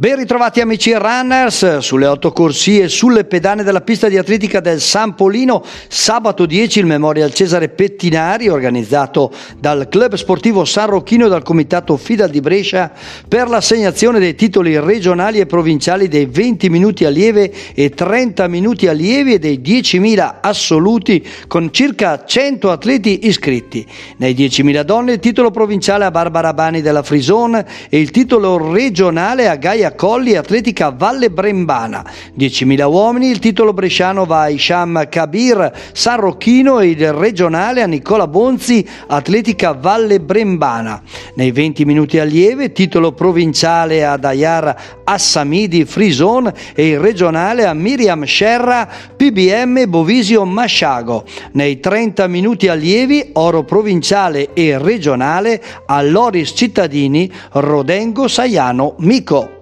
Ben ritrovati amici runners sulle otto corsie sulle pedane della pista di atletica del San Polino. Sabato 10 il Memorial Cesare Pettinari organizzato dal Club Sportivo San Rocchino e dal Comitato Fidal di Brescia per l'assegnazione dei titoli regionali e provinciali dei 20 minuti allieve e 30 minuti allievi e dei 10.000 assoluti con circa 100 atleti iscritti. Nei 10.000 donne il titolo provinciale a Barbara Bani della Frison e il titolo regionale a Gaia Colli Atletica Valle Brembana. 10.000 uomini, il titolo bresciano va a Isham Kabir San Rocchino e il regionale a Nicola Bonzi Atletica Valle Brembana. Nei 20 minuti allieve, titolo provinciale a Dayar Assamidi Frison e il regionale a Miriam Scerra PBM Bovisio Masciago. Nei 30 minuti allievi, oro provinciale e regionale a Loris Cittadini Rodengo Saiano Mico.